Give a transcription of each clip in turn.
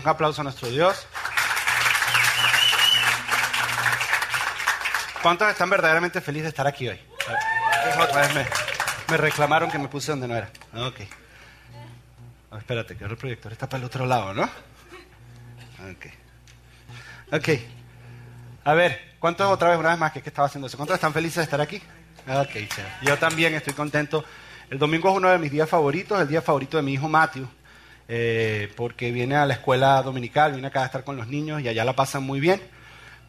Un aplauso a nuestro Dios. ¿Cuántos están verdaderamente felices de estar aquí hoy? Otra vez me, reclamaron que me puse donde no era. Ok. Oh, espérate, que el proyector está para el otro lado, ¿no? Ok. Ok. A ver, ¿cuántos otra vez, una vez más, que, que estaba haciendo eso? ¿Cuántos están felices de estar aquí? Ok. Yo también estoy contento. El domingo es uno de mis días favoritos, el día favorito de mi hijo Matthew, eh, porque viene a la escuela dominical, viene acá a estar con los niños y allá la pasan muy bien.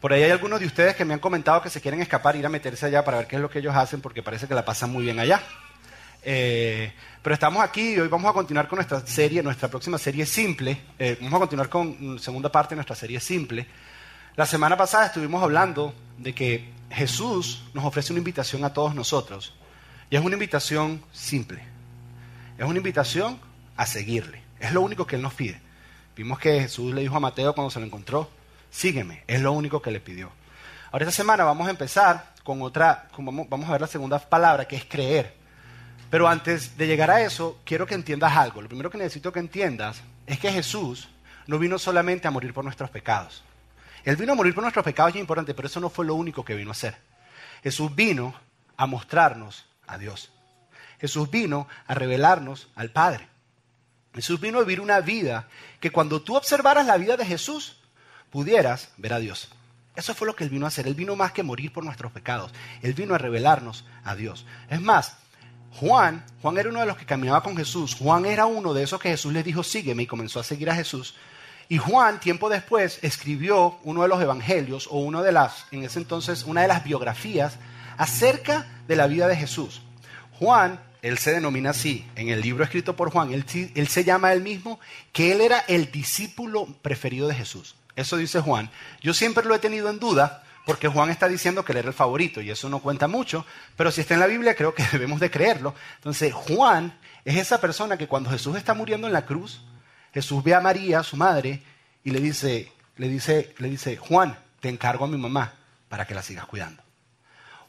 Por ahí hay algunos de ustedes que me han comentado que se quieren escapar, ir a meterse allá para ver qué es lo que ellos hacen, porque parece que la pasan muy bien allá. Eh, pero estamos aquí y hoy vamos a continuar con nuestra serie, nuestra próxima serie simple. Eh, vamos a continuar con segunda parte de nuestra serie simple. La semana pasada estuvimos hablando de que Jesús nos ofrece una invitación a todos nosotros. Y es una invitación simple. Es una invitación a seguirle. Es lo único que Él nos pide. Vimos que Jesús le dijo a Mateo cuando se lo encontró, sígueme. Es lo único que le pidió. Ahora esta semana vamos a empezar con otra, vamos a ver la segunda palabra, que es creer. Pero antes de llegar a eso, quiero que entiendas algo. Lo primero que necesito que entiendas es que Jesús no vino solamente a morir por nuestros pecados. Él vino a morir por nuestros pecados, es importante, pero eso no fue lo único que vino a hacer. Jesús vino a mostrarnos a Dios. Jesús vino a revelarnos al Padre. Jesús vino a vivir una vida que cuando tú observaras la vida de Jesús, pudieras ver a Dios. Eso fue lo que Él vino a hacer. Él vino más que morir por nuestros pecados. Él vino a revelarnos a Dios. Es más, Juan, Juan era uno de los que caminaba con Jesús. Juan era uno de esos que Jesús le dijo, sígueme, y comenzó a seguir a Jesús. Y Juan, tiempo después, escribió uno de los evangelios, o uno de las, en ese entonces, una de las biografías acerca de la vida de Jesús. Juan, él se denomina así, en el libro escrito por Juan, él, él se llama él mismo que él era el discípulo preferido de Jesús. Eso dice Juan. Yo siempre lo he tenido en duda porque Juan está diciendo que él era el favorito y eso no cuenta mucho, pero si está en la Biblia creo que debemos de creerlo. Entonces Juan es esa persona que cuando Jesús está muriendo en la cruz, Jesús ve a María, su madre, y le dice, le dice, le dice, Juan, te encargo a mi mamá para que la sigas cuidando.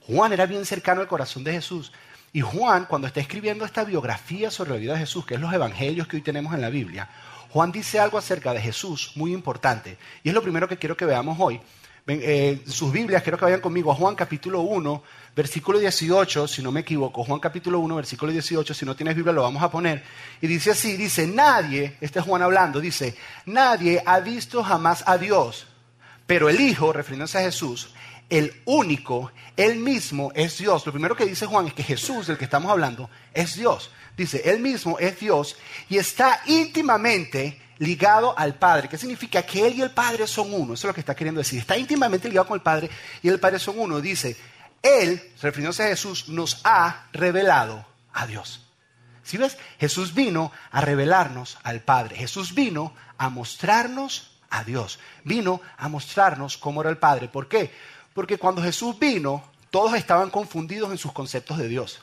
Juan era bien cercano al corazón de Jesús. Y Juan, cuando está escribiendo esta biografía sobre la vida de Jesús, que es los evangelios que hoy tenemos en la Biblia, Juan dice algo acerca de Jesús muy importante. Y es lo primero que quiero que veamos hoy. Eh, sus Biblias, quiero que vayan conmigo a Juan capítulo 1, versículo 18, si no me equivoco. Juan capítulo 1, versículo 18, si no tienes Biblia lo vamos a poner. Y dice así, dice, nadie, este es Juan hablando, dice, nadie ha visto jamás a Dios, pero el Hijo, refiriéndose a Jesús, el único, él mismo es Dios. Lo primero que dice Juan es que Jesús, del que estamos hablando, es Dios. Dice, él mismo es Dios y está íntimamente ligado al Padre. ¿Qué significa? Que Él y el Padre son uno. Eso es lo que está queriendo decir. Está íntimamente ligado con el Padre y el Padre son uno. Dice, Él, refiriéndose a Jesús, nos ha revelado a Dios. Si ves? Jesús vino a revelarnos al Padre. Jesús vino a mostrarnos a Dios. Vino a mostrarnos cómo era el Padre. ¿Por qué? Porque cuando Jesús vino, todos estaban confundidos en sus conceptos de Dios.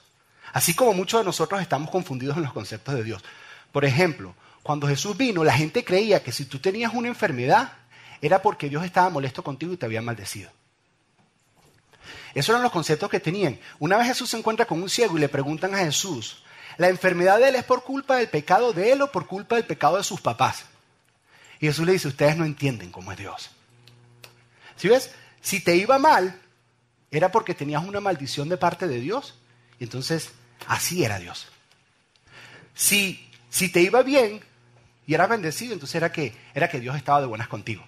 Así como muchos de nosotros estamos confundidos en los conceptos de Dios. Por ejemplo, cuando Jesús vino, la gente creía que si tú tenías una enfermedad, era porque Dios estaba molesto contigo y te había maldecido. Esos eran los conceptos que tenían. Una vez Jesús se encuentra con un ciego y le preguntan a Jesús, ¿la enfermedad de él es por culpa del pecado de él o por culpa del pecado de sus papás? Y Jesús le dice, ustedes no entienden cómo es Dios. Si ves? Si te iba mal, era porque tenías una maldición de parte de Dios. Y entonces, así era Dios. Si, si te iba bien y eras bendecido, entonces era que, era que Dios estaba de buenas contigo.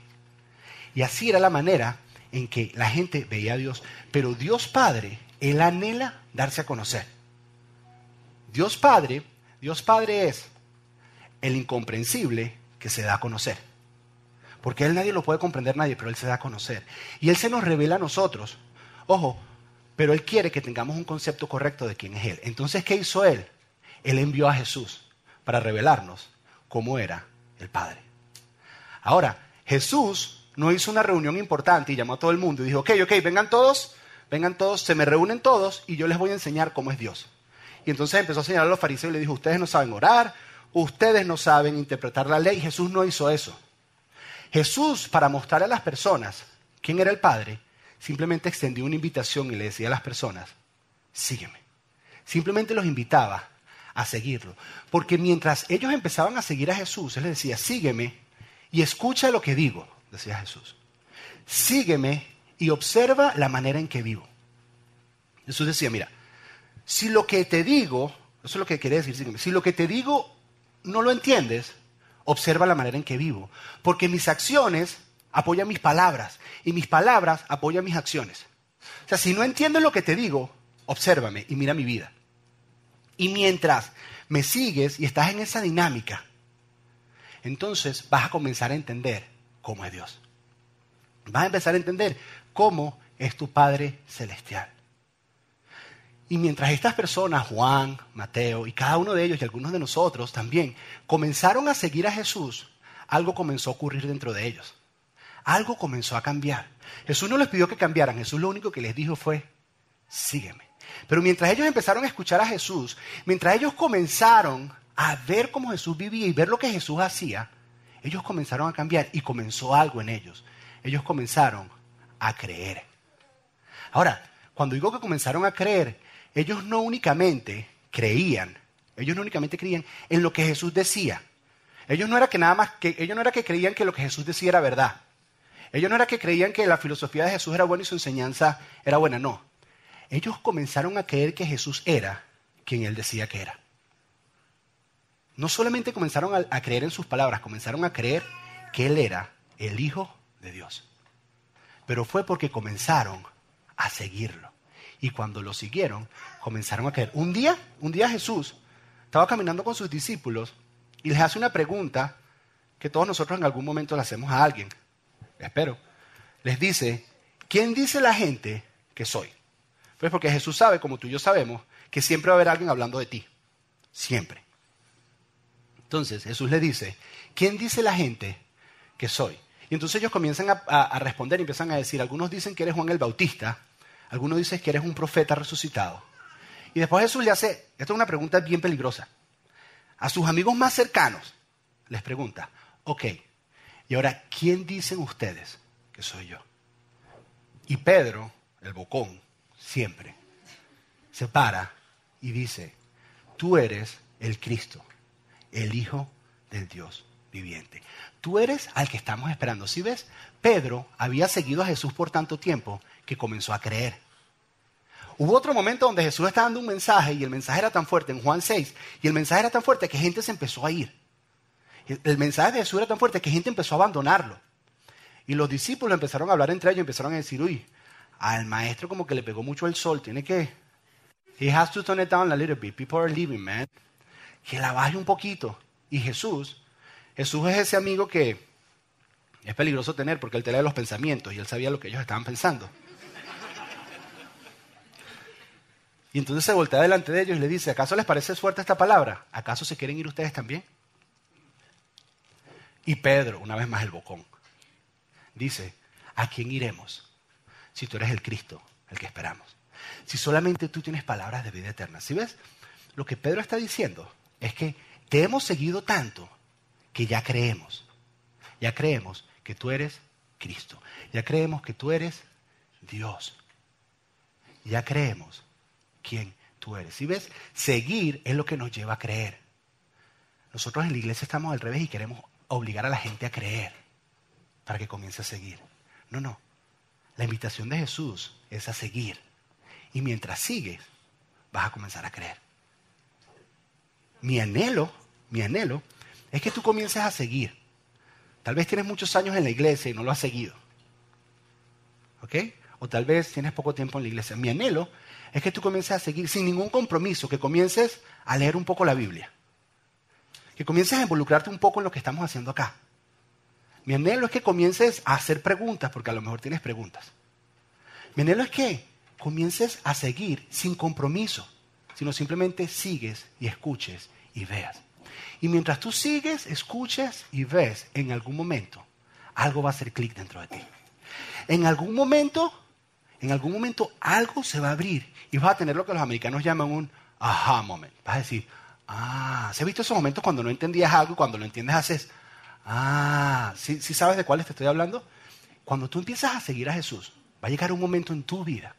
Y así era la manera en que la gente veía a Dios. Pero Dios Padre, Él anhela darse a conocer. Dios Padre, Dios Padre es el incomprensible que se da a conocer. Porque Él nadie lo puede comprender nadie, pero Él se da a conocer. Y Él se nos revela a nosotros. Ojo, pero Él quiere que tengamos un concepto correcto de quién es Él. Entonces, ¿qué hizo Él? Él envió a Jesús para revelarnos cómo era el Padre. Ahora, Jesús no hizo una reunión importante y llamó a todo el mundo y dijo, ok, ok, vengan todos, vengan todos, se me reúnen todos y yo les voy a enseñar cómo es Dios. Y entonces empezó a señalar a los fariseos y le dijo, ustedes no saben orar, ustedes no saben interpretar la ley. Jesús no hizo eso. Jesús, para mostrar a las personas quién era el Padre, simplemente extendió una invitación y le decía a las personas, sígueme. Simplemente los invitaba a seguirlo. Porque mientras ellos empezaban a seguir a Jesús, Él les decía, sígueme, y escucha lo que digo, decía Jesús. Sígueme y observa la manera en que vivo. Jesús decía, mira, si lo que te digo, eso es lo que quiere decir, sígueme, si lo que te digo no lo entiendes, observa la manera en que vivo, porque mis acciones apoyan mis palabras y mis palabras apoyan mis acciones. O sea, si no entiendes lo que te digo, obsérvame y mira mi vida. Y mientras me sigues y estás en esa dinámica, entonces vas a comenzar a entender cómo es Dios. Vas a empezar a entender cómo es tu Padre Celestial. Y mientras estas personas, Juan, Mateo y cada uno de ellos y algunos de nosotros también, comenzaron a seguir a Jesús, algo comenzó a ocurrir dentro de ellos. Algo comenzó a cambiar. Jesús no les pidió que cambiaran, Jesús lo único que les dijo fue, sígueme. Pero mientras ellos empezaron a escuchar a Jesús, mientras ellos comenzaron a ver cómo Jesús vivía y ver lo que Jesús hacía, ellos comenzaron a cambiar y comenzó algo en ellos. Ellos comenzaron a creer. Ahora, cuando digo que comenzaron a creer, ellos no únicamente creían, ellos no únicamente creían en lo que Jesús decía. Ellos no era que nada más que ellos no era que creían que lo que Jesús decía era verdad. Ellos no era que creían que la filosofía de Jesús era buena y su enseñanza era buena, no. Ellos comenzaron a creer que Jesús era quien él decía que era. No solamente comenzaron a, a creer en sus palabras, comenzaron a creer que él era el Hijo de Dios. Pero fue porque comenzaron a seguirlo. Y cuando lo siguieron, comenzaron a creer. Un día, un día Jesús estaba caminando con sus discípulos y les hace una pregunta que todos nosotros en algún momento le hacemos a alguien. Espero. Les dice, ¿quién dice la gente que soy? Pues porque Jesús sabe, como tú y yo sabemos, que siempre va a haber alguien hablando de ti. Siempre. Entonces Jesús le dice, ¿quién dice la gente que soy? Y entonces ellos comienzan a, a, responder y empiezan a decir, algunos dicen que eres Juan el Bautista, algunos dicen que eres un profeta resucitado. Y después Jesús le hace, esto es una pregunta bien peligrosa, a sus amigos más cercanos les pregunta, ok, y ahora, ¿quién dicen ustedes que soy yo? Y Pedro, el bocón, siempre, se para y dice, tú eres el Cristo, el Hijo del Dios viviente. Tú eres al que estamos esperando. Si ves, Pedro había seguido a Jesús por tanto tiempo que comenzó a creer. Hubo otro momento donde Jesús estaba dando un mensaje y el mensaje era tan fuerte en Juan 6 y el mensaje era tan fuerte que gente se empezó a ir. El mensaje de Jesús era tan fuerte que gente empezó a abandonarlo. Y los discípulos empezaron a hablar entre ellos empezaron a decir, uy, al maestro como que le pegó mucho el sol, tiene que... He has to turn it down a little bit. People are leaving, man. Que la baje un poquito. Y Jesús, Jesús es ese amigo que es peligroso tener porque él te lee los pensamientos y él sabía lo que ellos estaban pensando. Y entonces se voltea delante de ellos y le dice, ¿acaso les parece fuerte esta palabra? ¿Acaso se quieren ir ustedes también? Y Pedro, una vez más el bocón, dice, ¿a quién iremos si tú eres el Cristo, el que esperamos? Si solamente tú tienes palabras de vida eterna. ¿Sí ves? Lo que Pedro está diciendo es que te hemos seguido tanto que ya creemos. Ya creemos que tú eres Cristo. Ya creemos que tú eres Dios. Ya creemos quién tú eres. ¿Sí ves? Seguir es lo que nos lleva a creer. Nosotros en la iglesia estamos al revés y queremos obligar a la gente a creer para que comience a seguir. No, no. La invitación de Jesús es a seguir. Y mientras sigues, vas a comenzar a creer. Mi anhelo, mi anhelo, es que tú comiences a seguir. Tal vez tienes muchos años en la iglesia y no lo has seguido. ¿Ok? O tal vez tienes poco tiempo en la iglesia. Mi anhelo es que tú comiences a seguir sin ningún compromiso, que comiences a leer un poco la Biblia que comiences a involucrarte un poco en lo que estamos haciendo acá. Mi anhelo es que comiences a hacer preguntas, porque a lo mejor tienes preguntas. Mi anhelo es que comiences a seguir sin compromiso, sino simplemente sigues y escuches y veas. Y mientras tú sigues, escuches y ves, en algún momento algo va a hacer clic dentro de ti. En algún momento, en algún momento algo se va a abrir y vas a tener lo que los americanos llaman un aha moment. Vas a decir, Ah, ¿se ha visto esos momentos cuando no entendías algo y cuando lo entiendes haces, ah, ¿sí, ¿sí sabes de cuáles te estoy hablando? Cuando tú empiezas a seguir a Jesús, va a llegar un momento en tu vida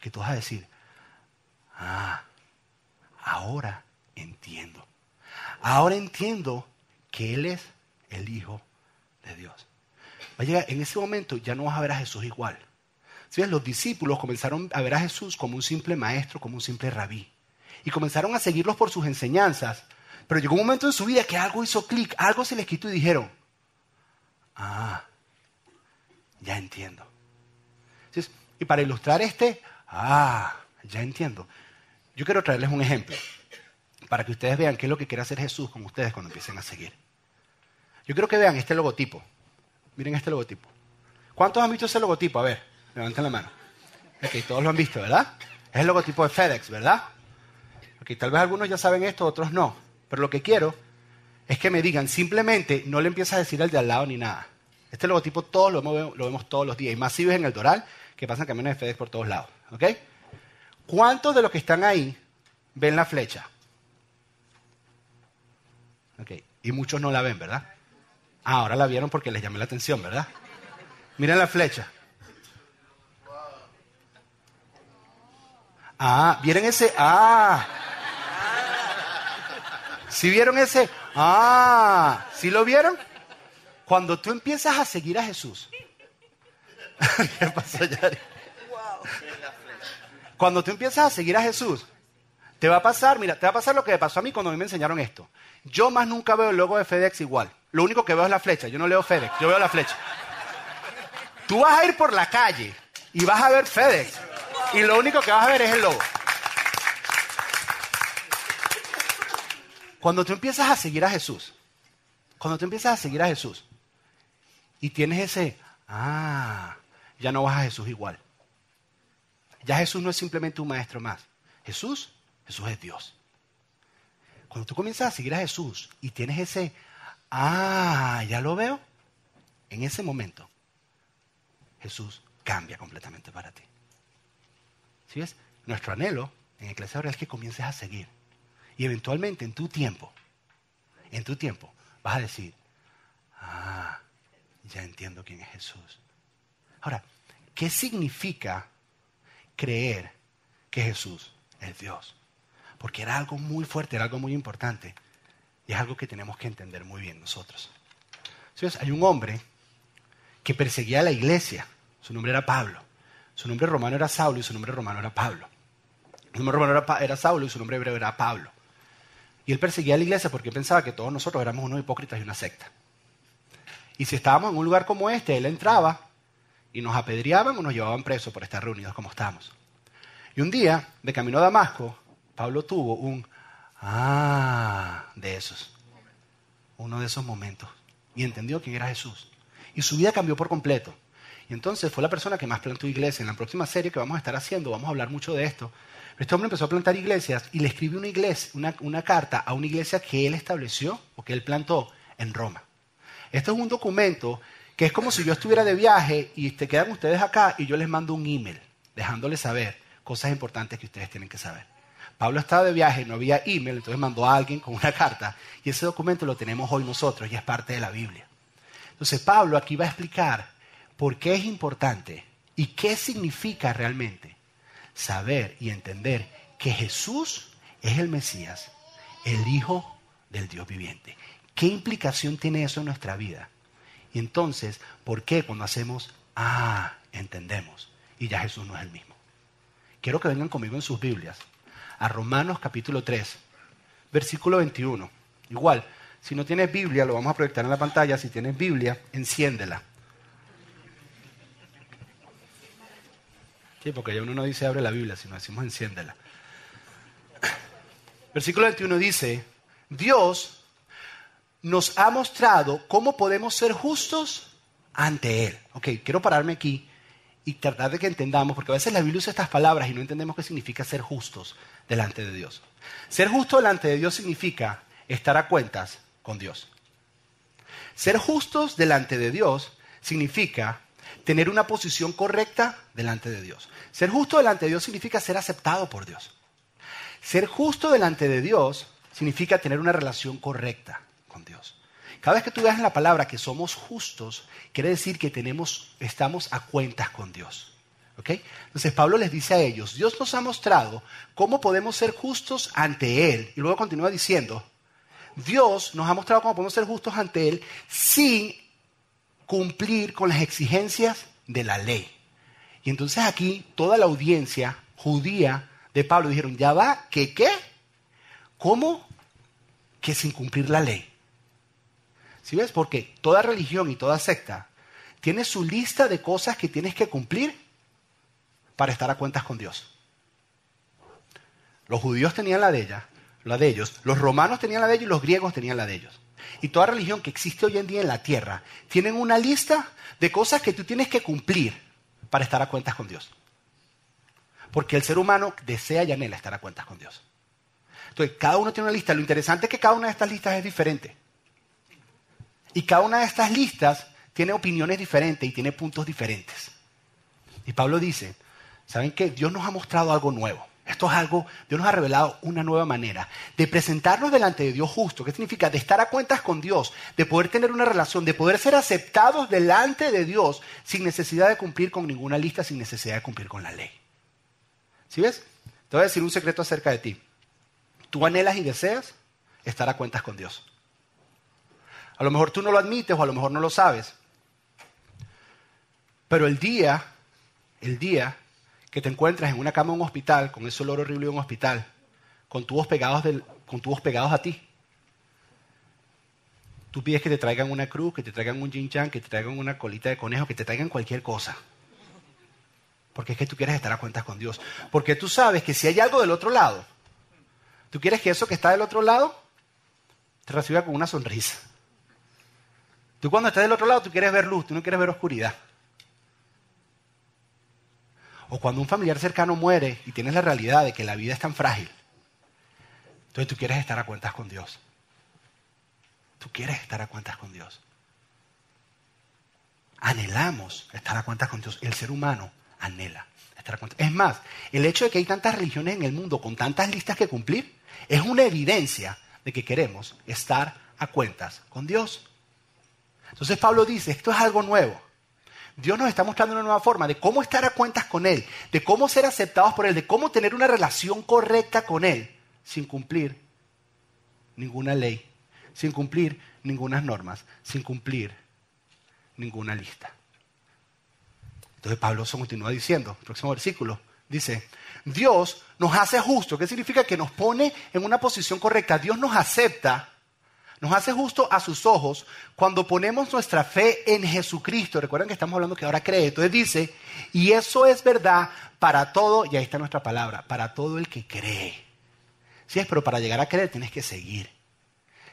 que tú vas a decir, ah, ahora entiendo. Ahora entiendo que Él es el Hijo de Dios. Va en ese momento ya no vas a ver a Jesús igual. ¿Sí? Los discípulos comenzaron a ver a Jesús como un simple maestro, como un simple rabí. Y comenzaron a seguirlos por sus enseñanzas. Pero llegó un momento en su vida que algo hizo clic, algo se les quitó y dijeron, ah, ya entiendo. Y para ilustrar este, ah, ya entiendo. Yo quiero traerles un ejemplo para que ustedes vean qué es lo que quiere hacer Jesús con ustedes cuando empiecen a seguir. Yo quiero que vean este logotipo. Miren este logotipo. ¿Cuántos han visto ese logotipo? A ver, levanten la mano. Ok, todos lo han visto, ¿verdad? Es el logotipo de FedEx, ¿verdad? Ok, tal vez algunos ya saben esto, otros no. Pero lo que quiero es que me digan, simplemente no le empiezas a decir al de al lado ni nada. Este logotipo todos lo vemos, lo vemos todos los días. Y más si ves en el Doral, que pasan camiones de FedEx por todos lados. ¿Ok? ¿Cuántos de los que están ahí ven la flecha? Ok, y muchos no la ven, ¿verdad? Ah, ahora la vieron porque les llamé la atención, ¿verdad? Miren la flecha. Ah, ¿vieron ese? Ah. ¿Sí vieron ese? Ah, ¿sí lo vieron? Cuando tú empiezas a seguir a Jesús. ¿Qué pasó, Yari? Cuando tú empiezas a seguir a Jesús, te va a pasar, mira, te va a pasar lo que me pasó a mí cuando a mí me enseñaron esto. Yo más nunca veo el logo de FedEx igual. Lo único que veo es la flecha. Yo no leo FedEx, yo veo la flecha. Tú vas a ir por la calle y vas a ver FedEx. Y lo único que vas a ver es el logo. Cuando tú empiezas a seguir a Jesús, cuando tú empiezas a seguir a Jesús y tienes ese, ah, ya no vas a Jesús igual. Ya Jesús no es simplemente un maestro más. Jesús, Jesús es Dios. Cuando tú comienzas a seguir a Jesús y tienes ese, ah, ya lo veo, en ese momento Jesús cambia completamente para ti. ¿Sí ves? Nuestro anhelo en Iglesia es que comiences a seguir. Y eventualmente en tu tiempo, en tu tiempo, vas a decir, ah, ya entiendo quién es Jesús. Ahora, ¿qué significa creer que Jesús es Dios? Porque era algo muy fuerte, era algo muy importante. Y es algo que tenemos que entender muy bien nosotros. Hay un hombre que perseguía a la iglesia. Su nombre era Pablo. Su nombre romano era Saulo y su nombre romano era Pablo. Su nombre romano era, Saulo y su nombre hebreo era Pablo. Y él perseguía a la iglesia porque pensaba que todos nosotros éramos unos hipócritas y una secta. Y si estábamos en un lugar como este, él entraba y nos apedreaban o nos llevaban presos por estar reunidos como estábamos. Y un día, de camino a Damasco, Pablo tuvo un ah de esos, uno de esos momentos, y entendió quién era Jesús. Y su vida cambió por completo. Y entonces fue la persona que más plantó iglesias. En la próxima serie que vamos a estar haciendo, vamos a hablar mucho de esto. Este hombre empezó a plantar iglesias y le escribió una, iglesia, una, una carta a una iglesia que él estableció o que él plantó en Roma. Este es un documento que es como si yo estuviera de viaje y te quedan ustedes acá y yo les mando un email dejándoles saber cosas importantes que ustedes tienen que saber. Pablo estaba de viaje, no había email, entonces mandó a alguien con una carta y ese documento lo tenemos hoy nosotros y es parte de la Biblia. Entonces Pablo aquí va a explicar por qué es importante y qué significa realmente saber y entender que Jesús es el Mesías, el Hijo del Dios viviente. ¿Qué implicación tiene eso en nuestra vida? Y entonces, ¿por qué cuando hacemos, ah, entendemos? Y ya Jesús no es el mismo. Quiero que vengan conmigo en sus Biblias a Romanos capítulo 3, versículo 21. Igual, si no tienes Biblia, lo vamos a proyectar en la pantalla. Si tienes Biblia, enciéndela. Sí, porque ya uno no dice abre la Biblia, sino decimos enciéndela. Versículo 21 dice, Dios nos ha mostrado cómo podemos ser justos ante Él. Ok, quiero pararme aquí y tratar de que entendamos, porque a veces la Biblia usa estas palabras y no entendemos qué significa ser justos delante de Dios. Ser justo delante de Dios significa estar a cuentas con Dios. Ser justos delante de Dios significa tener una posición correcta delante de Dios. Ser justo delante de Dios significa ser aceptado por Dios. Ser justo delante de Dios significa tener una relación correcta con Dios. Cada vez que tú veas la palabra que somos justos, quiere decir que tenemos, estamos a cuentas con Dios. Entonces Pablo les dice a ellos, Dios nos ha mostrado cómo podemos ser justos ante Él. Y luego continúa diciendo, Dios nos ha mostrado cómo podemos ser justos ante Él sin cumplir con las exigencias de la ley. Y entonces aquí toda la audiencia judía de Pablo dijeron, ya va, ¿qué qué? ¿Cómo? Que sin cumplir la ley. ¿Sí ves? Porque toda religión y toda secta tiene su lista de cosas que tienes que cumplir para estar a cuentas con Dios. Los judíos tenían la de ella, la de ellos, los romanos tenían la de ellos y los griegos tenían la de ellos. Y toda religión que existe hoy en día en la tierra tienen una lista de cosas que tú tienes que cumplir para estar a cuentas con Dios. Porque el ser humano desea y anhela estar a cuentas con Dios. Entonces, cada uno tiene una lista. Lo interesante es que cada una de estas listas es diferente. Y cada una de estas listas tiene opiniones diferentes y tiene puntos diferentes. Y Pablo dice, ¿saben qué? Dios nos ha mostrado algo nuevo. Esto es algo, Dios nos ha revelado una nueva manera de presentarnos delante de Dios justo. ¿Qué significa? De estar a cuentas con Dios, de poder tener una relación, de poder ser aceptados delante de Dios sin necesidad de cumplir con ninguna lista, sin necesidad de cumplir con la ley. ¿Sí ves? Te voy a decir un secreto acerca de ti. Tú anhelas y deseas estar a cuentas con Dios. A lo mejor tú no lo admites o a lo mejor no lo sabes. Pero el día, el día que te encuentras en una cama en un hospital, con ese olor horrible de un hospital, con tubos pegados, con tubos pegados a ti. Tú pides que te traigan una cruz, que te traigan un yin que te traigan una colita de conejo, que te traigan cualquier cosa. Porque es que tú quieres estar a cuentas con Dios. Porque tú sabes que si hay algo del otro lado, tú quieres que eso que está del otro lado te reciba con una sonrisa. Tú cuando estás del otro lado, tú quieres ver luz, tú no quieres ver oscuridad. O cuando un familiar cercano muere y tienes la realidad de que la vida es tan frágil, entonces tú quieres estar a cuentas con Dios. Tú quieres estar a cuentas con Dios. Anhelamos estar a cuentas con Dios. El ser humano anhela estar a cuentas. Es más, el hecho de que hay tantas religiones en el mundo con tantas listas que cumplir es una evidencia de que queremos estar a cuentas con Dios. Entonces Pablo dice, esto es algo nuevo. Dios nos está mostrando una nueva forma de cómo estar a cuentas con Él, de cómo ser aceptados por Él, de cómo tener una relación correcta con Él sin cumplir ninguna ley, sin cumplir ninguna normas, sin cumplir ninguna lista. Entonces Pablo continúa diciendo, próximo versículo, dice, Dios nos hace justo, ¿qué significa? Que nos pone en una posición correcta, Dios nos acepta nos hace justo a sus ojos cuando ponemos nuestra fe en Jesucristo. Recuerden que estamos hablando que ahora cree. Entonces dice, y eso es verdad para todo, y ahí está nuestra palabra, para todo el que cree. Sí es, pero para llegar a creer tienes que seguir.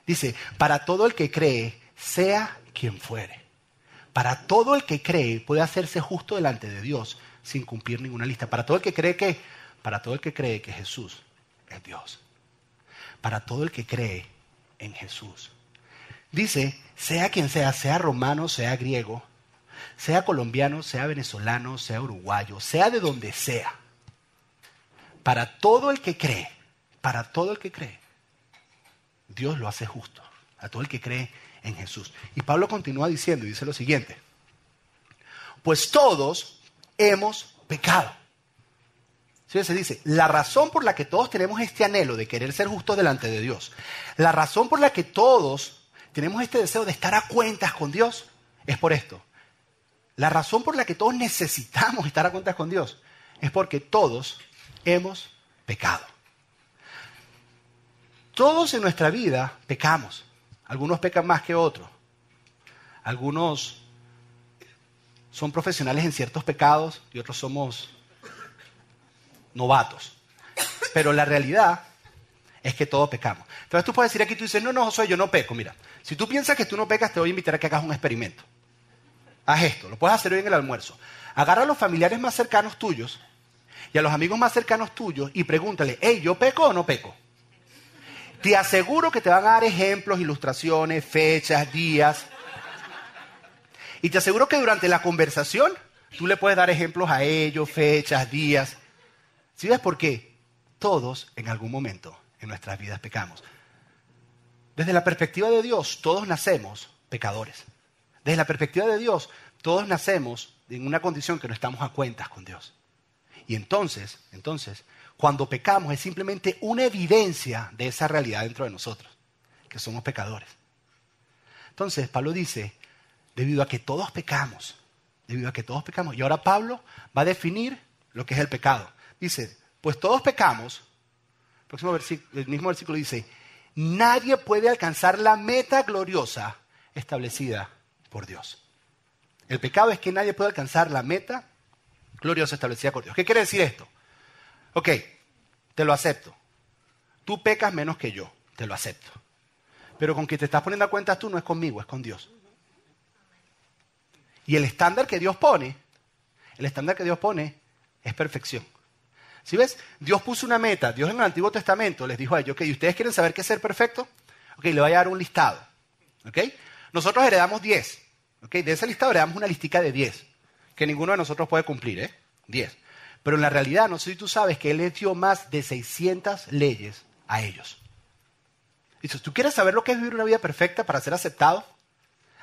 Dice, para todo el que cree, sea quien fuere. Para todo el que cree puede hacerse justo delante de Dios sin cumplir ninguna lista. Para todo el que cree que, para todo el que cree que Jesús es Dios. Para todo el que cree en Jesús. Dice, sea quien sea, sea romano, sea griego, sea colombiano, sea venezolano, sea uruguayo, sea de donde sea, para todo el que cree, para todo el que cree, Dios lo hace justo, a todo el que cree en Jesús. Y Pablo continúa diciendo, y dice lo siguiente, pues todos hemos pecado se dice, la razón por la que todos tenemos este anhelo de querer ser justos delante de Dios, la razón por la que todos tenemos este deseo de estar a cuentas con Dios, es por esto. La razón por la que todos necesitamos estar a cuentas con Dios es porque todos hemos pecado. Todos en nuestra vida pecamos. Algunos pecan más que otros. Algunos son profesionales en ciertos pecados y otros somos novatos. Pero la realidad es que todos pecamos. Entonces tú puedes decir aquí, tú dices, no, no, soy yo no peco. Mira, si tú piensas que tú no pecas, te voy a invitar a que hagas un experimento. Haz esto, lo puedes hacer hoy en el almuerzo. Agarra a los familiares más cercanos tuyos y a los amigos más cercanos tuyos y pregúntale, hey, ¿yo peco o no peco? Te aseguro que te van a dar ejemplos, ilustraciones, fechas, días. Y te aseguro que durante la conversación tú le puedes dar ejemplos a ellos, fechas, días. ¿Sí ves por qué? Todos en algún momento en nuestras vidas pecamos. Desde la perspectiva de Dios, todos nacemos pecadores. Desde la perspectiva de Dios, todos nacemos en una condición que no estamos a cuentas con Dios. Y entonces, entonces, cuando pecamos es simplemente una evidencia de esa realidad dentro de nosotros, que somos pecadores. Entonces, Pablo dice, Debido a que todos pecamos. Debido a que todos pecamos. Y ahora Pablo va a definir lo que es el pecado. Dice, pues todos pecamos. El, próximo el mismo versículo dice, nadie puede alcanzar la meta gloriosa establecida por Dios. El pecado es que nadie puede alcanzar la meta gloriosa establecida por Dios. ¿Qué quiere decir esto? Ok, te lo acepto. Tú pecas menos que yo, te lo acepto. Pero con quien te estás poniendo a cuenta tú no es conmigo, es con Dios. Y el estándar que Dios pone, el estándar que Dios pone es perfección. Si ves, Dios puso una meta, Dios en el Antiguo Testamento les dijo a ellos, ok, ¿ustedes quieren saber qué es ser perfecto? Ok, le voy a dar un listado. ¿Ok? Nosotros heredamos 10. ¿Ok? De ese listado heredamos una listica de 10, que ninguno de nosotros puede cumplir, ¿eh? 10. Pero en la realidad, no sé si tú sabes que Él les dio más de 600 leyes a ellos. Dices, ¿tú quieres saber lo que es vivir una vida perfecta para ser aceptado?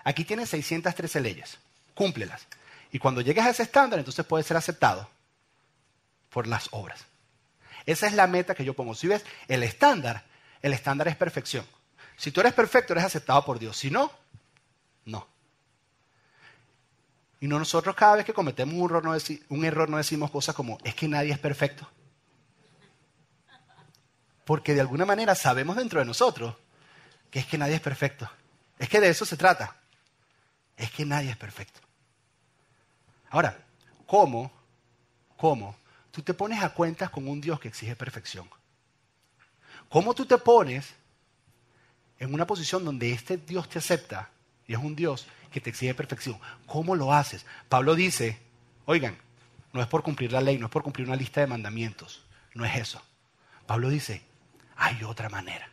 Aquí tienes 613 leyes, cúmplelas. Y cuando llegues a ese estándar, entonces puedes ser aceptado por las obras. Esa es la meta que yo pongo. Si ves, el estándar, el estándar es perfección. Si tú eres perfecto, eres aceptado por Dios. Si no, no. Y no nosotros cada vez que cometemos un error, no decimos cosas como, es que nadie es perfecto. Porque de alguna manera sabemos dentro de nosotros que es que nadie es perfecto. Es que de eso se trata. Es que nadie es perfecto. Ahora, ¿cómo, cómo tú te pones a cuentas con un Dios que exige perfección? ¿Cómo tú te pones en una posición donde este Dios te acepta y es un Dios que te exige perfección? ¿Cómo lo haces? Pablo dice, oigan, no es por cumplir la ley, no es por cumplir una lista de mandamientos, no es eso. Pablo dice, hay otra manera.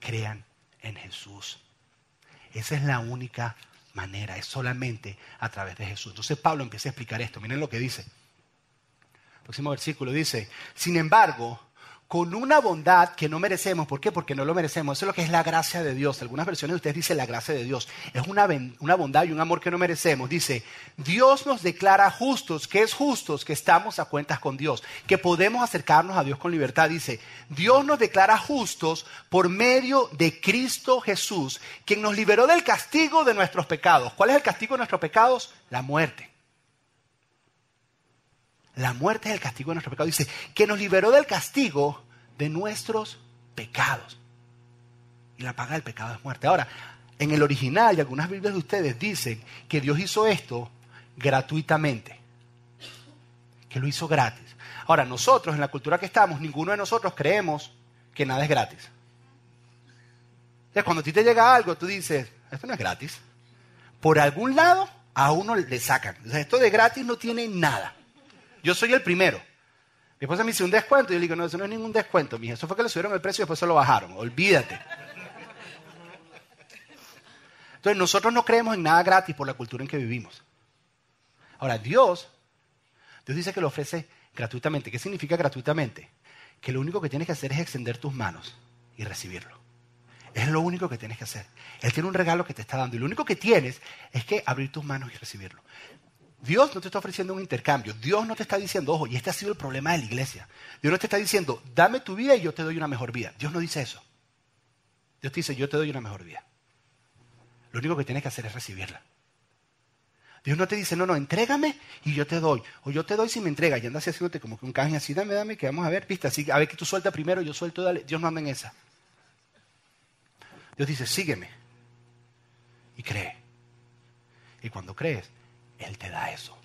Crean en Jesús. Esa es la única manera, es solamente a través de Jesús. Entonces Pablo empieza a explicar esto. Miren lo que dice. Próximo versículo dice, sin embargo, con una bondad que no merecemos. ¿Por qué? Porque no lo merecemos. Eso es lo que es la gracia de Dios. Algunas versiones de ustedes dicen la gracia de Dios. Es una, una, bondad y un amor que no merecemos. Dice, Dios nos declara justos, que es justos, que estamos a cuentas con Dios, que podemos acercarnos a Dios con libertad. Dice, Dios nos declara justos por medio de Cristo Jesús, quien nos liberó del castigo de nuestros pecados. ¿Cuál es el castigo de nuestros pecados? La muerte. La muerte es el castigo de nuestro pecado. Dice que nos liberó del castigo de nuestros pecados. Y la paga del pecado es muerte. Ahora, en el original y algunas Biblias de ustedes dicen que Dios hizo esto gratuitamente. Que lo hizo gratis. Ahora, nosotros, en la cultura que estamos, ninguno de nosotros creemos que nada es gratis. Entonces, cuando a ti te llega algo, tú dices, esto no es gratis. Por algún lado, a uno le sacan. Esto de gratis no tiene nada. Yo soy el primero. Mi esposa me hizo un descuento y yo le digo, no, eso no es ningún descuento, mija. Eso fue que le subieron el precio y después se lo bajaron. Olvídate. Entonces nosotros no creemos en nada gratis por la cultura en que vivimos. Ahora, Dios, Dios dice que lo ofrece gratuitamente. ¿Qué significa gratuitamente? Que lo único que tienes que hacer es extender tus manos y recibirlo. Es lo único que tienes que hacer. Él tiene un regalo que te está dando y lo único que tienes es que abrir tus manos y recibirlo. Dios no te está ofreciendo un intercambio. Dios no te está diciendo, ojo, y este ha sido el problema de la iglesia. Dios no te está diciendo, dame tu vida y yo te doy una mejor vida. Dios no dice eso. Dios te dice, yo te doy una mejor vida. Lo único que tienes que hacer es recibirla. Dios no te dice, no, no, entrégame y yo te doy. O yo te doy si me entregas. Y andas haciéndote como que un canje así, dame, dame, que vamos a ver, viste, así, a ver que tú sueltas primero, yo suelto, dale. Dios no anda en esa. Dios dice, sígueme. Y cree. Y cuando crees, él te da eso.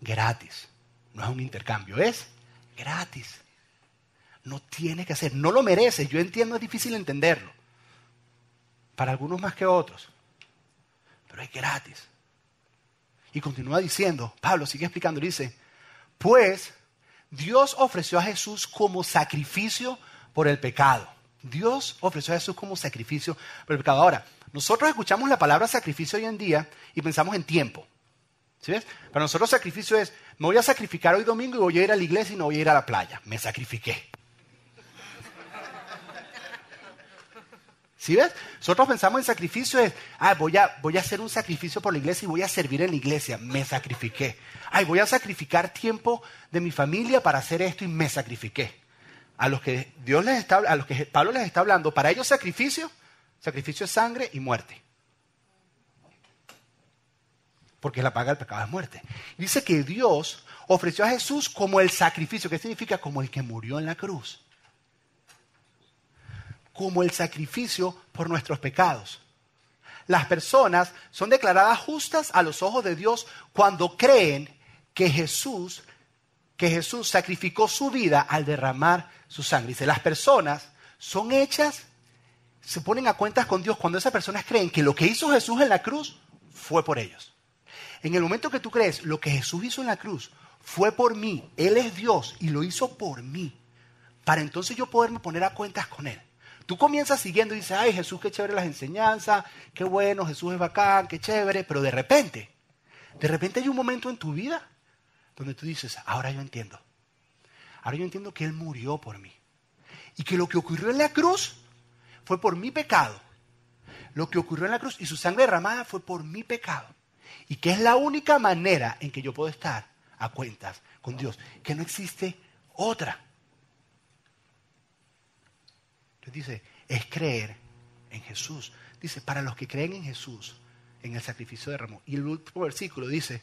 Gratis. No es un intercambio, es gratis. No tiene que hacer, no lo mereces. Yo entiendo, es difícil entenderlo. Para algunos más que otros. Pero es gratis. Y continúa diciendo, Pablo sigue explicando, dice, pues Dios ofreció a Jesús como sacrificio por el pecado. Dios ofreció a Jesús como sacrificio por el pecado. Ahora, nosotros escuchamos la palabra sacrificio hoy en día y pensamos en tiempo. ¿Sí ves? Para nosotros sacrificio es, me voy a sacrificar hoy domingo y voy a ir a la iglesia y no voy a ir a la playa. Me sacrifiqué. ¿Sí ves? Nosotros pensamos en sacrificio es, ah, voy a, voy a hacer un sacrificio por la iglesia y voy a servir en la iglesia. Me sacrifiqué. Ay, voy a sacrificar tiempo de mi familia para hacer esto y me sacrifiqué. A los que Dios les está, a los que Pablo les está hablando, para ellos sacrificio, sacrificio es sangre y muerte. Porque la paga del pecado es muerte. Dice que Dios ofreció a Jesús como el sacrificio, que significa como el que murió en la cruz. Como el sacrificio por nuestros pecados. Las personas son declaradas justas a los ojos de Dios cuando creen que Jesús, que Jesús sacrificó su vida al derramar su sangre. Dice, las personas son hechas, se ponen a cuentas con Dios cuando esas personas creen que lo que hizo Jesús en la cruz fue por ellos. En el momento que tú crees lo que Jesús hizo en la cruz fue por mí, Él es Dios y lo hizo por mí, para entonces yo poderme poner a cuentas con Él. Tú comienzas siguiendo y dices, ay Jesús, qué chévere las enseñanzas, qué bueno, Jesús es bacán, qué chévere, pero de repente, de repente hay un momento en tu vida donde tú dices, ahora yo entiendo. Ahora yo entiendo que Él murió por mí. Y que lo que ocurrió en la cruz fue por mi pecado. Lo que ocurrió en la cruz y su sangre derramada fue por mi pecado. Y que es la única manera en que yo puedo estar a cuentas con Dios. Que no existe otra. dice, es creer en Jesús. Dice, para los que creen en Jesús, en el sacrificio de Ramón. Y el último versículo dice,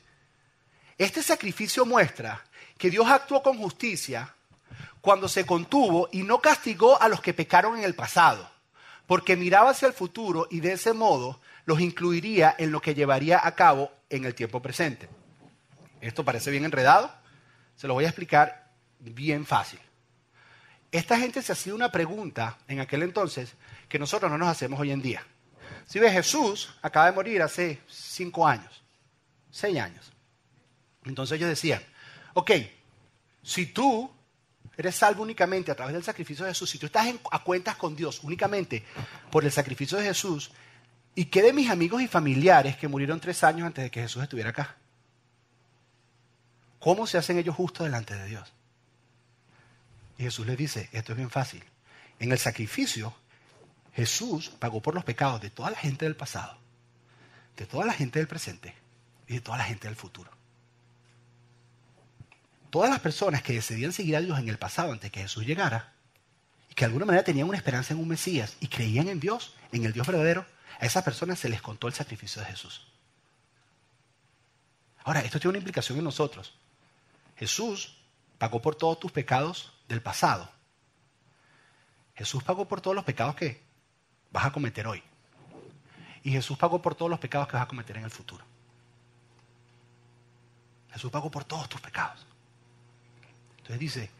este sacrificio muestra que Dios actuó con justicia cuando se contuvo y no castigó a los que pecaron en el pasado, porque miraba hacia el futuro y de ese modo los incluiría en lo que llevaría a cabo en el tiempo presente. Esto parece bien enredado, se lo voy a explicar bien fácil. Esta gente se hacía una pregunta en aquel entonces que nosotros no nos hacemos hoy en día. Si ves, Jesús acaba de morir hace cinco años, seis años. Entonces ellos decían, ok, si tú eres salvo únicamente a través del sacrificio de Jesús, si tú estás a cuentas con Dios únicamente por el sacrificio de Jesús, ¿y qué de mis amigos y familiares que murieron tres años antes de que Jesús estuviera acá? ¿Cómo se hacen ellos justos delante de Dios? Y Jesús les dice, esto es bien fácil. En el sacrificio, Jesús pagó por los pecados de toda la gente del pasado, de toda la gente del presente y de toda la gente del futuro. Todas las personas que decidían seguir a Dios en el pasado antes que Jesús llegara, y que de alguna manera tenían una esperanza en un Mesías y creían en Dios, en el Dios verdadero, a esas personas se les contó el sacrificio de Jesús. Ahora, esto tiene una implicación en nosotros. Jesús pagó por todos tus pecados del pasado. Jesús pagó por todos los pecados que vas a cometer hoy. Y Jesús pagó por todos los pecados que vas a cometer en el futuro. Jesús pagó por todos tus pecados. Entonces dice,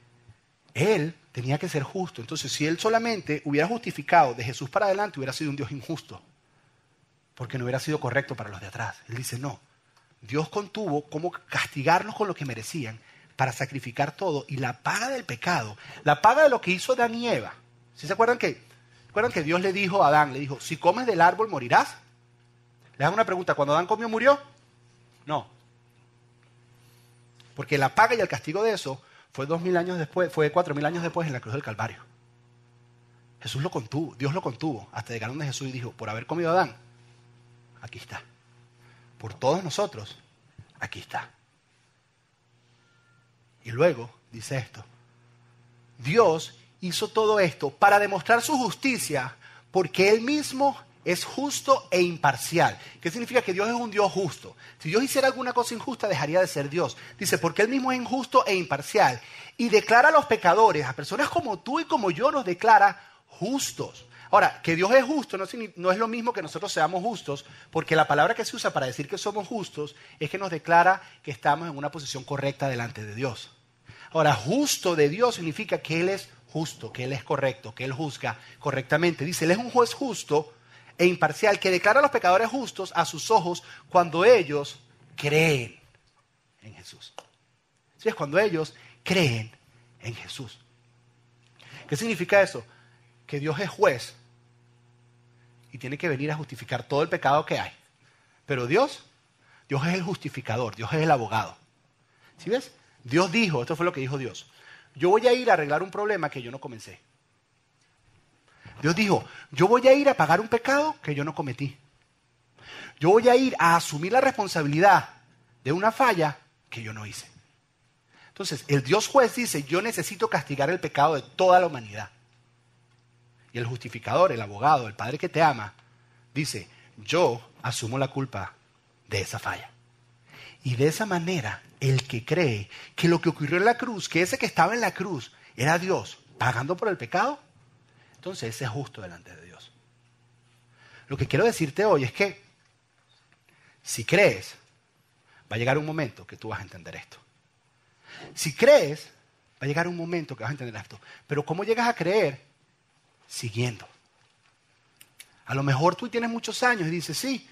Él tenía que ser justo. Entonces, si Él solamente hubiera justificado de Jesús para adelante, hubiera sido un Dios injusto. Porque no hubiera sido correcto para los de atrás. Él dice, no. Dios contuvo cómo castigarlos con lo que merecían para sacrificar todo y la paga del pecado, la paga de lo que hizo Adán y Eva. ¿Sí se acuerdan que, acuerdan que Dios le dijo a Adán, le dijo, si comes del árbol morirás? Le hago una pregunta, ¿cuando Adán comió murió? No. Porque la paga y el castigo de eso fue dos mil años después, fue cuatro mil años después en la cruz del Calvario. Jesús lo contuvo, Dios lo contuvo, hasta llegar donde Jesús y dijo, por haber comido Adán, aquí está. Por todos nosotros, aquí está. Y luego dice esto, Dios hizo todo esto para demostrar su justicia porque Él mismo es justo e imparcial. ¿Qué significa que Dios es un Dios justo? Si Dios hiciera alguna cosa injusta, dejaría de ser Dios. Dice, porque Él mismo es injusto e imparcial. Y declara a los pecadores, a personas como tú y como yo, nos declara justos. Ahora, que Dios es justo no, es lo mismo que nosotros seamos justos, porque la palabra que se usa para decir que somos justos es que nos declara que estamos en una posición correcta delante de Dios. Ahora, justo de Dios significa que Él es justo, que Él es correcto, que Él juzga correctamente. Dice, Él es un juez justo e imparcial que declara a los pecadores justos a sus ojos cuando ellos creen en Jesús. Sí, es cuando ellos creen en Jesús. ¿Qué significa eso? Que Dios es juez y tiene que venir a justificar todo el pecado que hay. Pero Dios, Dios es el justificador, Dios es el abogado. ¿Sí ves? Dios dijo, esto fue lo que dijo Dios, yo voy a ir a arreglar un problema que yo no comencé. Dios dijo, yo voy a ir a pagar un pecado que yo no cometí. Yo voy a ir a asumir la responsabilidad de una falla que yo no hice. Entonces, el Dios juez dice, yo necesito castigar el pecado de toda la humanidad. Y el justificador, el abogado, el Padre que te ama, dice, yo asumo la culpa de esa falla. Y de esa manera, el que cree que lo que ocurrió en la cruz, que ese que estaba en la cruz era Dios pagando por el pecado, entonces ese es justo delante de Dios. Lo que quiero decirte hoy es que si crees, va a llegar un momento que tú vas a entender esto. Si crees, va a llegar un momento que vas a entender esto. Pero ¿cómo llegas a creer? Siguiendo. A lo mejor tú tienes muchos años y dices, sí,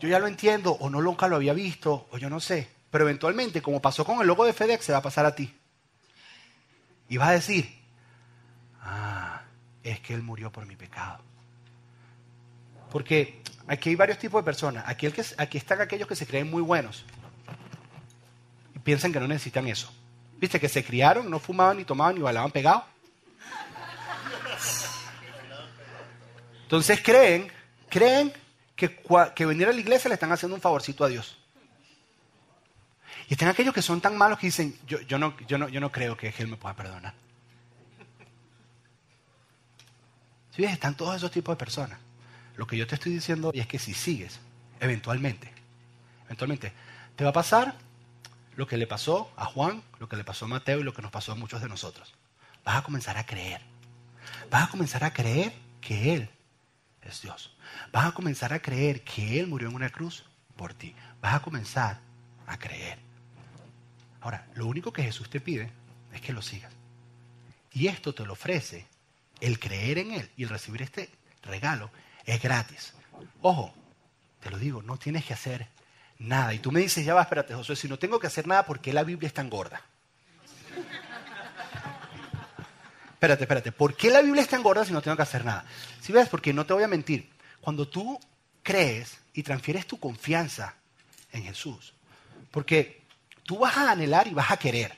yo ya lo entiendo, o no nunca lo había visto, o yo no sé. Pero eventualmente, como pasó con el logo de FedEx, se va a pasar a ti. Y vas a decir, ah, es que Él murió por mi pecado. Porque aquí hay varios tipos de personas. Aquí, el que, aquí están aquellos que se creen muy buenos y piensan que no necesitan eso. ¿Viste? Que se criaron, no fumaban, ni tomaban, ni bailaban pegados. Entonces creen, creen que, venir a la iglesia le están haciendo un favorcito a Dios. Y están aquellos que son tan malos que dicen, yo, no, yo, no, yo no creo que Él me pueda perdonar. ¿Sí Están todos esos tipos de personas. Lo que yo te estoy diciendo hoy es que si sigues, eventualmente, eventualmente, te va a pasar lo que le pasó a Juan, lo que le pasó a Mateo y lo que nos pasó a muchos de nosotros. Vas a comenzar a creer. Vas a comenzar a creer que Él es Dios. Vas a comenzar a creer que Él murió en una cruz por ti. Vas a comenzar a creer. Ahora, lo único que Jesús te pide es que lo sigas. Y esto te lo ofrece el creer en Él y el recibir este regalo es gratis. Ojo, te lo digo, no tienes que hacer nada. Y tú me dices, ya va, espérate, Josué, si no tengo que hacer nada, ¿por qué la Biblia es tan gorda? Espérate, espérate, ¿por qué la Biblia es tan gorda si no tengo que hacer nada? Si ves, porque no te voy a mentir. Cuando tú crees y transfieres tu confianza en Jesús, porque tú vas a anhelar y vas a querer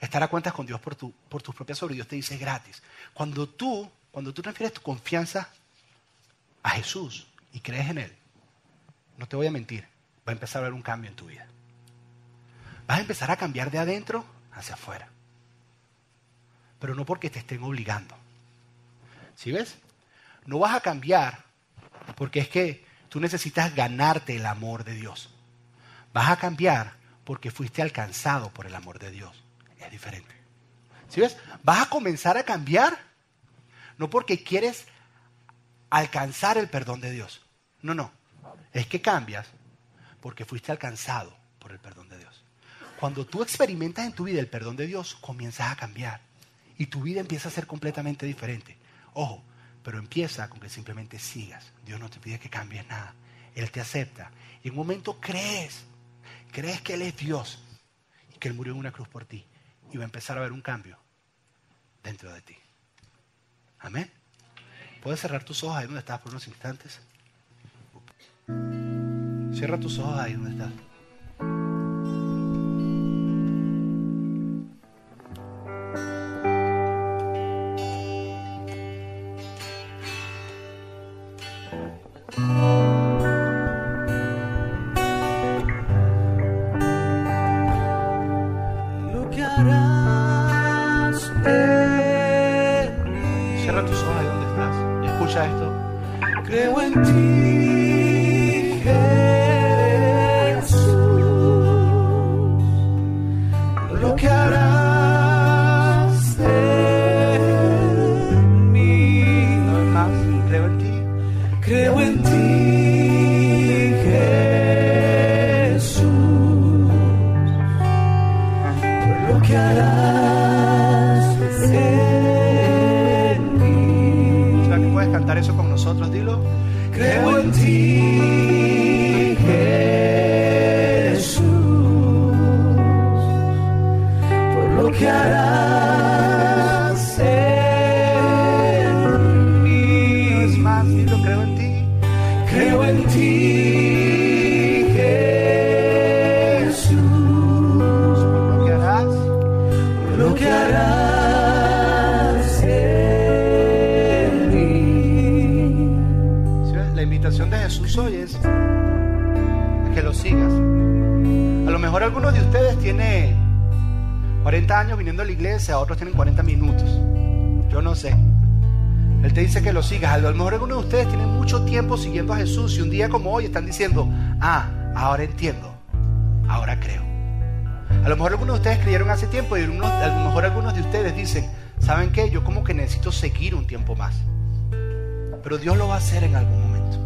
estar a cuentas con Dios por, tu, por tus propias obras. Dios te dice gratis. Cuando tú, cuando tú transfieres tu confianza a Jesús y crees en Él, no te voy a mentir, va a empezar a haber un cambio en tu vida. Vas a empezar a cambiar de adentro hacia afuera. Pero no porque te estén obligando. ¿Sí ves? No vas a cambiar porque es que tú necesitas ganarte el amor de Dios. Vas a cambiar porque fuiste alcanzado por el amor de Dios. Es diferente. ¿Sí ves? Vas a comenzar a cambiar no porque quieres alcanzar el perdón de Dios. No, no. Es que cambias porque fuiste alcanzado por el perdón de Dios. Cuando tú experimentas en tu vida el perdón de Dios, comienzas a cambiar. Y tu vida empieza a ser completamente diferente. Ojo, pero empieza con que simplemente sigas. Dios no te pide que cambies nada. Él te acepta. Y en un momento crees crees que Él es Dios y que Él murió en una cruz por ti, y va a empezar a haber un cambio dentro de ti. Amén. ¿Puedes cerrar tus ojos ahí donde estás por unos instantes? Cierra tus ojos ahí donde estás. A lo mejor algunos de ustedes tienen mucho tiempo siguiendo a Jesús y un día como hoy están diciendo, ah, ahora entiendo ahora creo. A lo mejor algunos de ustedes creyeron hace tiempo y a lo mejor algunos de ustedes dicen, ¿saben qué? Yo como que necesito seguir un tiempo más. Pero Dios lo va a hacer en algún momento.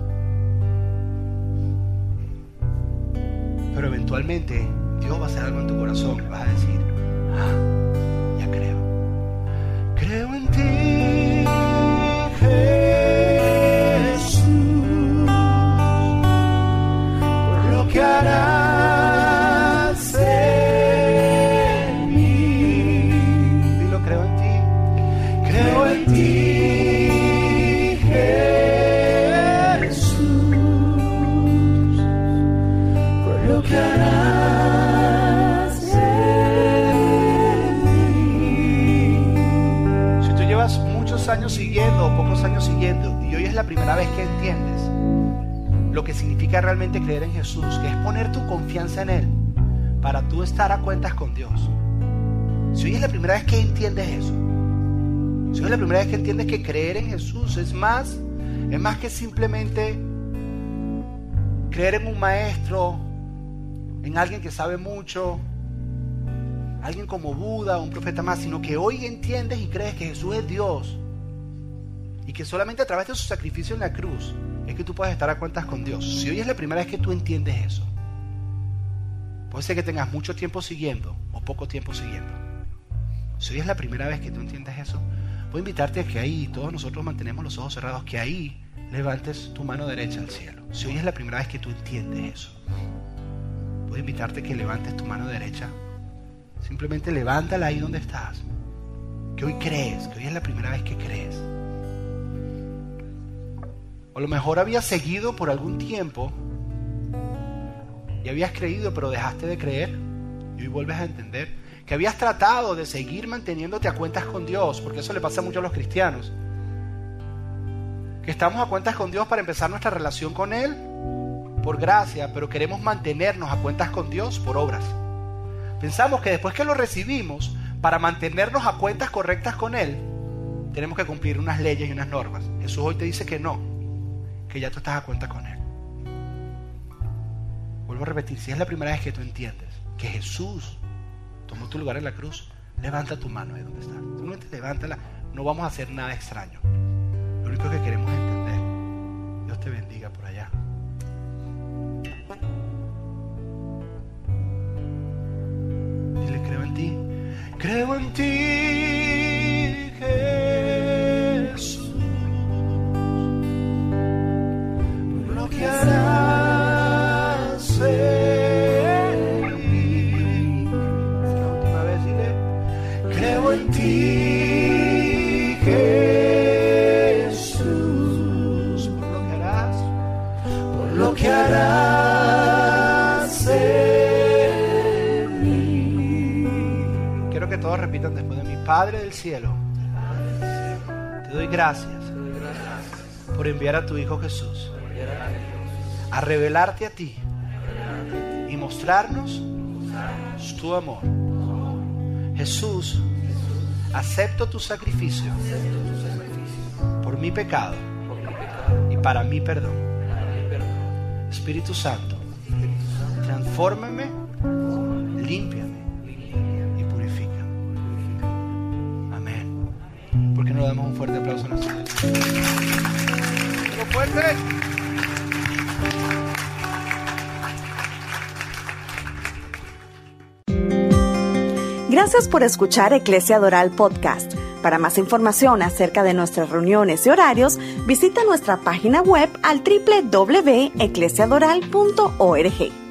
Pero eventualmente Dios va a hacer algo en tu corazón vas a decir, años siguiendo o pocos años siguiendo y hoy es la primera vez que entiendes lo que significa realmente creer en Jesús, que es poner tu confianza en Él para tú estar a cuentas con Dios. Si hoy es la primera vez que entiendes eso, si hoy es la primera vez que entiendes que creer en Jesús es más, es más que simplemente creer en un maestro, en alguien que sabe mucho, alguien como Buda, un profeta más, sino que hoy entiendes y crees que Jesús es Dios y que solamente a través de su sacrificio en la cruz es que tú puedes estar a cuentas con Dios. Si hoy es la primera vez que tú entiendes eso, puede ser que tengas mucho tiempo siguiendo o poco tiempo siguiendo. Si hoy es la primera vez que tú entiendes eso, voy a invitarte a que ahí, todos nosotros mantenemos los ojos cerrados, que ahí levantes tu mano derecha al cielo. Si hoy es la primera vez que tú entiendes eso, voy a invitarte a que levantes tu mano derecha. Simplemente levántala ahí donde estás. Que hoy crees, que hoy es la primera vez que crees. O a lo mejor habías seguido por algún tiempo y habías creído pero dejaste de creer y hoy vuelves a entender que habías tratado de seguir manteniéndote a cuentas con Dios, porque eso le pasa mucho a los cristianos. Que estamos a cuentas con Dios para empezar nuestra relación con Él por gracia, pero queremos mantenernos a cuentas con Dios por obras. Pensamos que después que lo recibimos, para mantenernos a cuentas correctas con Él, tenemos que cumplir unas leyes y unas normas. Jesús hoy te dice que no, que ya tú estás a cuenta con Él. Vuelvo a repetir, si es la primera vez que tú entiendes que Jesús tomó tu lugar en la cruz, levanta tu mano ahí donde estás. Simplemente levántala, no vamos a hacer nada extraño. Lo único que queremos es entender. Dios te bendiga por allá. Dile, creo en ti. Creo en ti, Jesús. En ti, Jesús. Por lo que harás, por lo que harás en mí. Quiero que todos repitan después de mi Padre del cielo. Te doy gracias por enviar a tu Hijo Jesús a revelarte a ti y mostrarnos tu amor. Jesús, acepto tu sacrificio por mi pecado y para mi perdón. Espíritu Santo, transfórmame, límpiame y purifica. Amén. ¿Por qué no le damos un fuerte aplauso a? ¡Lo fuerte! Gracias por escuchar Eclesia Doral Podcast. Para más información acerca de nuestras reuniones y horarios, visita nuestra página web al www.eclesiadoral.org.